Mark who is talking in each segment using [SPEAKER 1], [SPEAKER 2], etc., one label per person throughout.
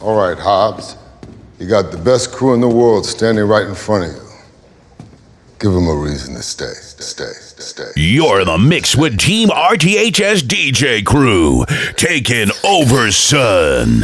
[SPEAKER 1] All right, Hobbs. You got the best crew in the world standing right in front of you. Give them a reason to stay, stay, stay.
[SPEAKER 2] You're in the mix with Team RTHS DJ crew, taking over, son.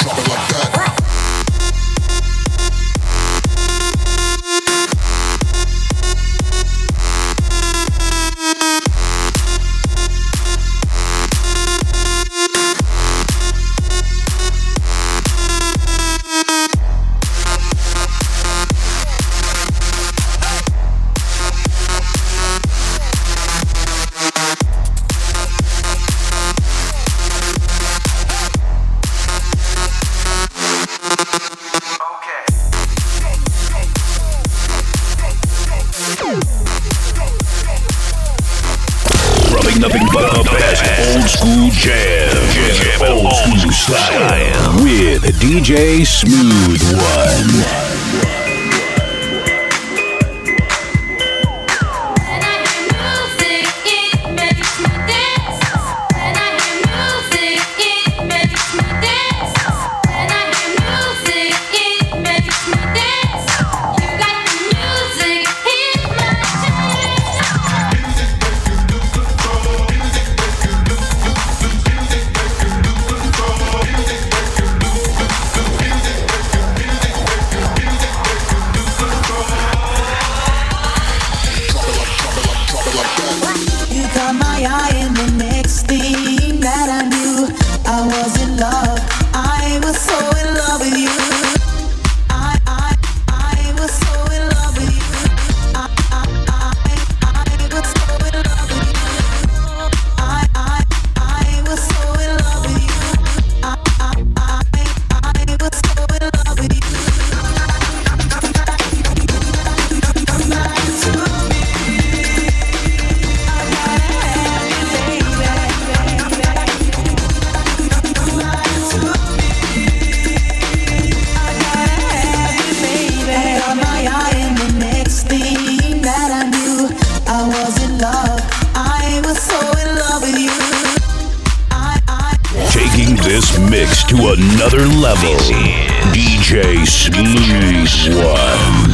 [SPEAKER 1] drop it like that.
[SPEAKER 3] Face. Smooth. level. DJ Smooth One.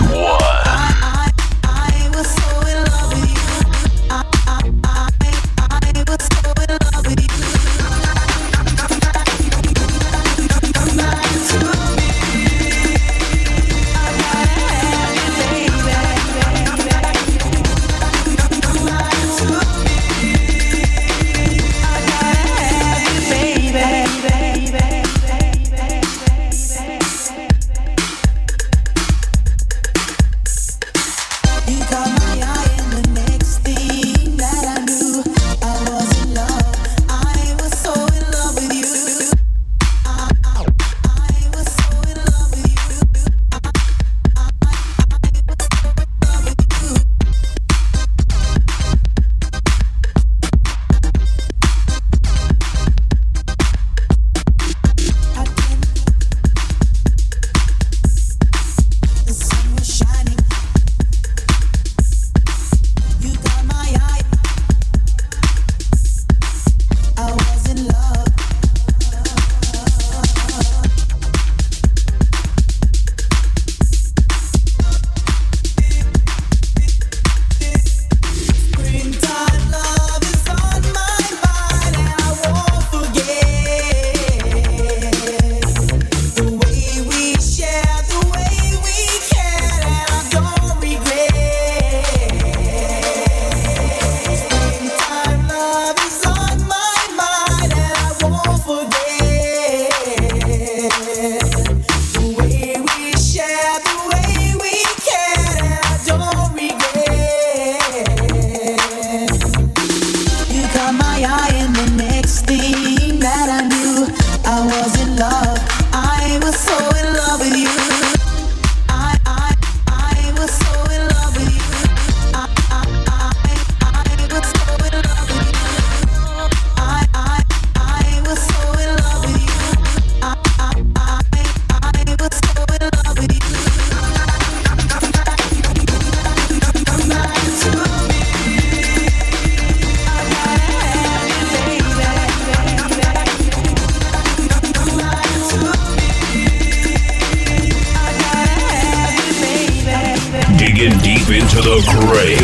[SPEAKER 2] Break.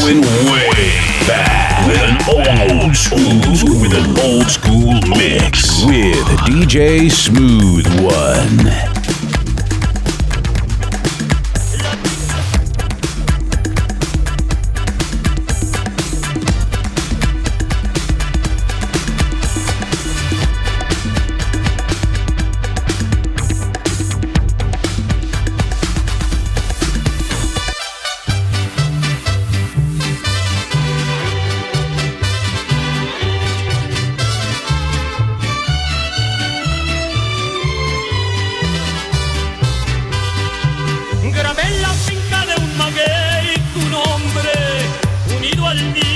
[SPEAKER 2] Going way back with an old school with an old school mix with DJ Smooth One.
[SPEAKER 4] Give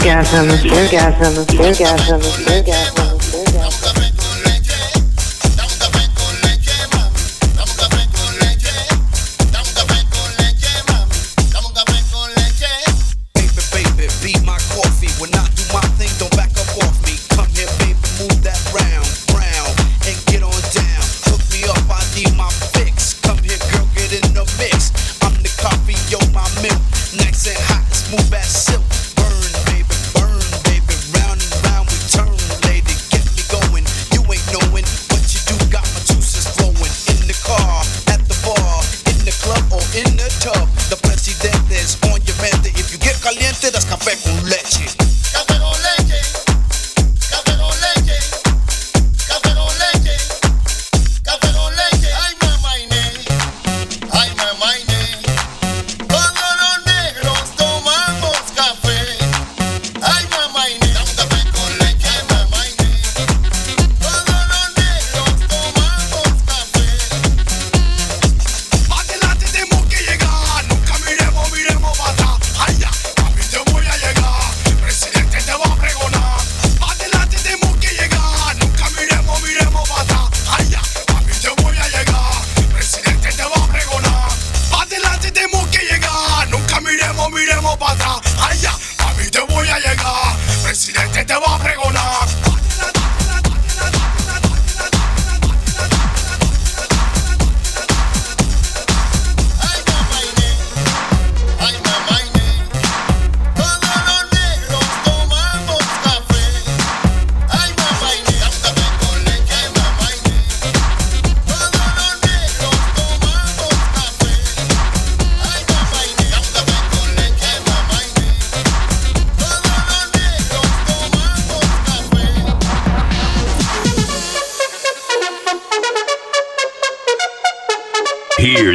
[SPEAKER 4] sexy orgasms, orgasms, orgasms,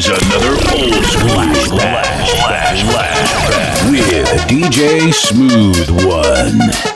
[SPEAKER 4] another
[SPEAKER 5] old school flash, flash, flash, with DJ Smooth One.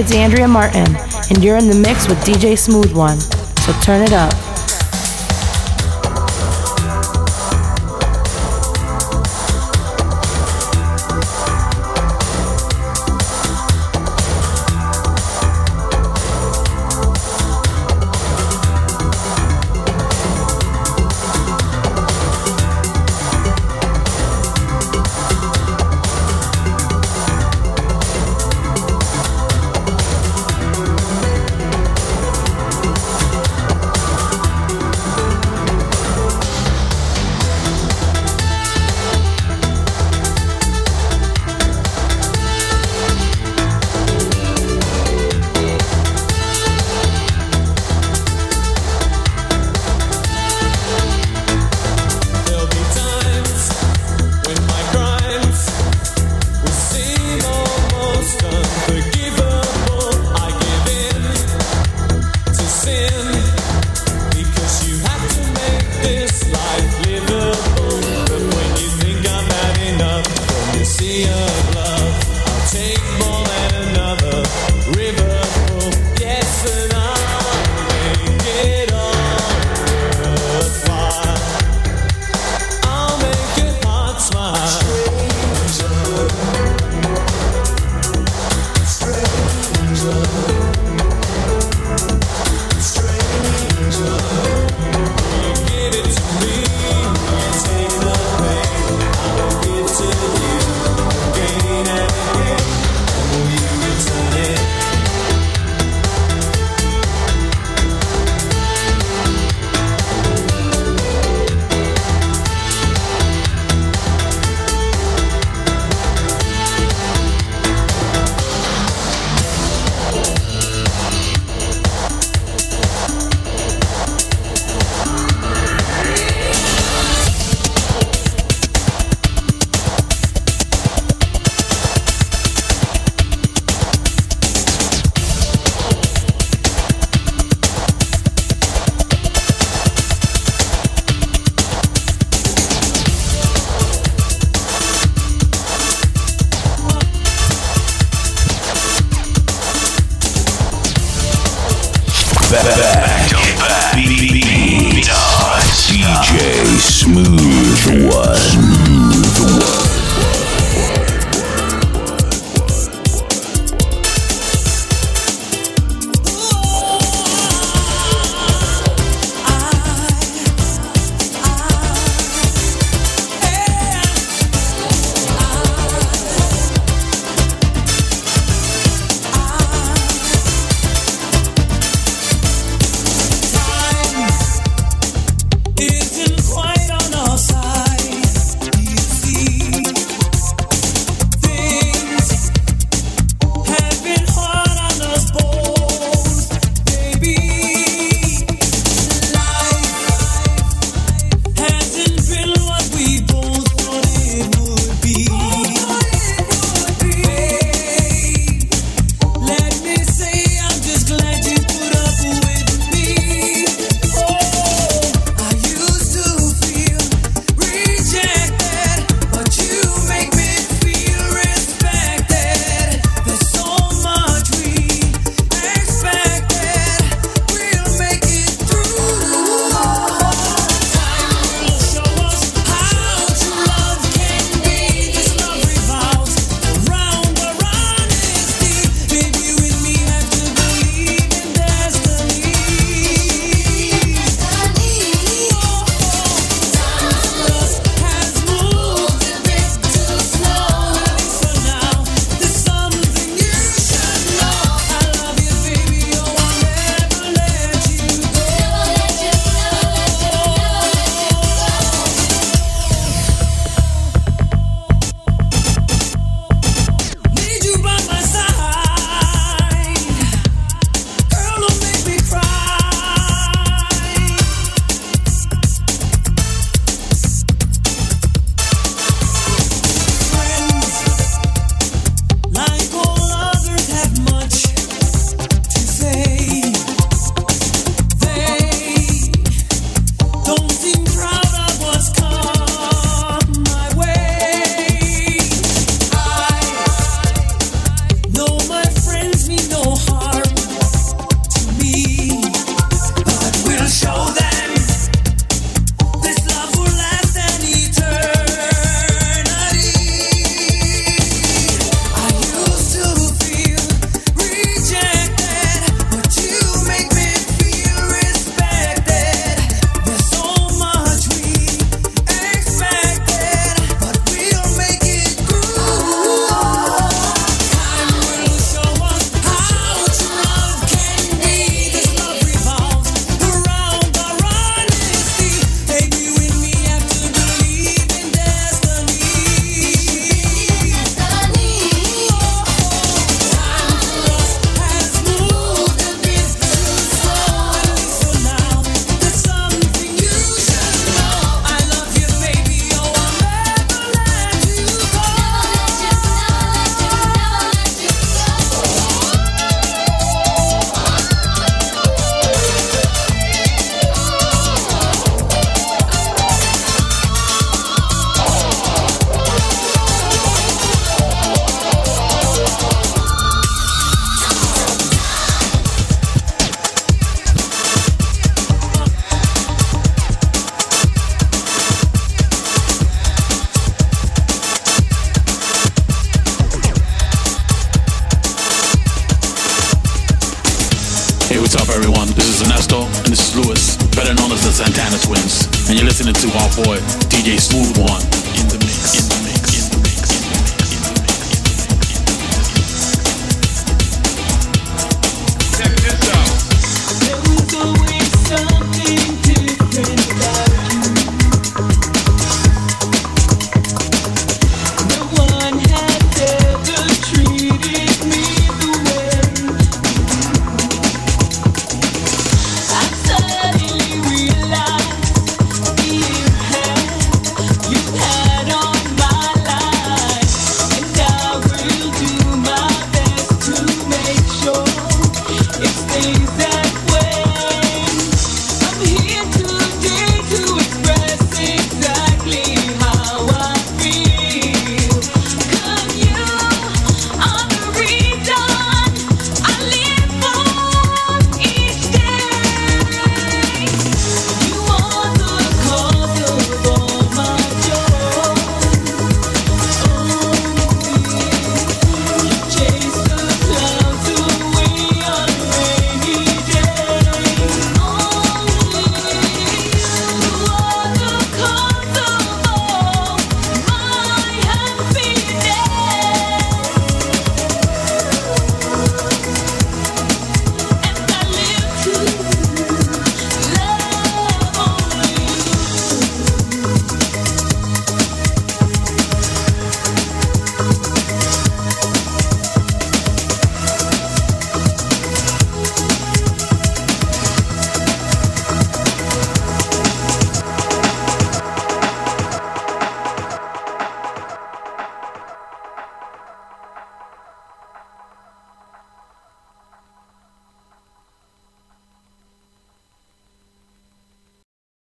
[SPEAKER 5] It's Andrea Martin, and you're in the mix with DJ Smooth One, so turn it up.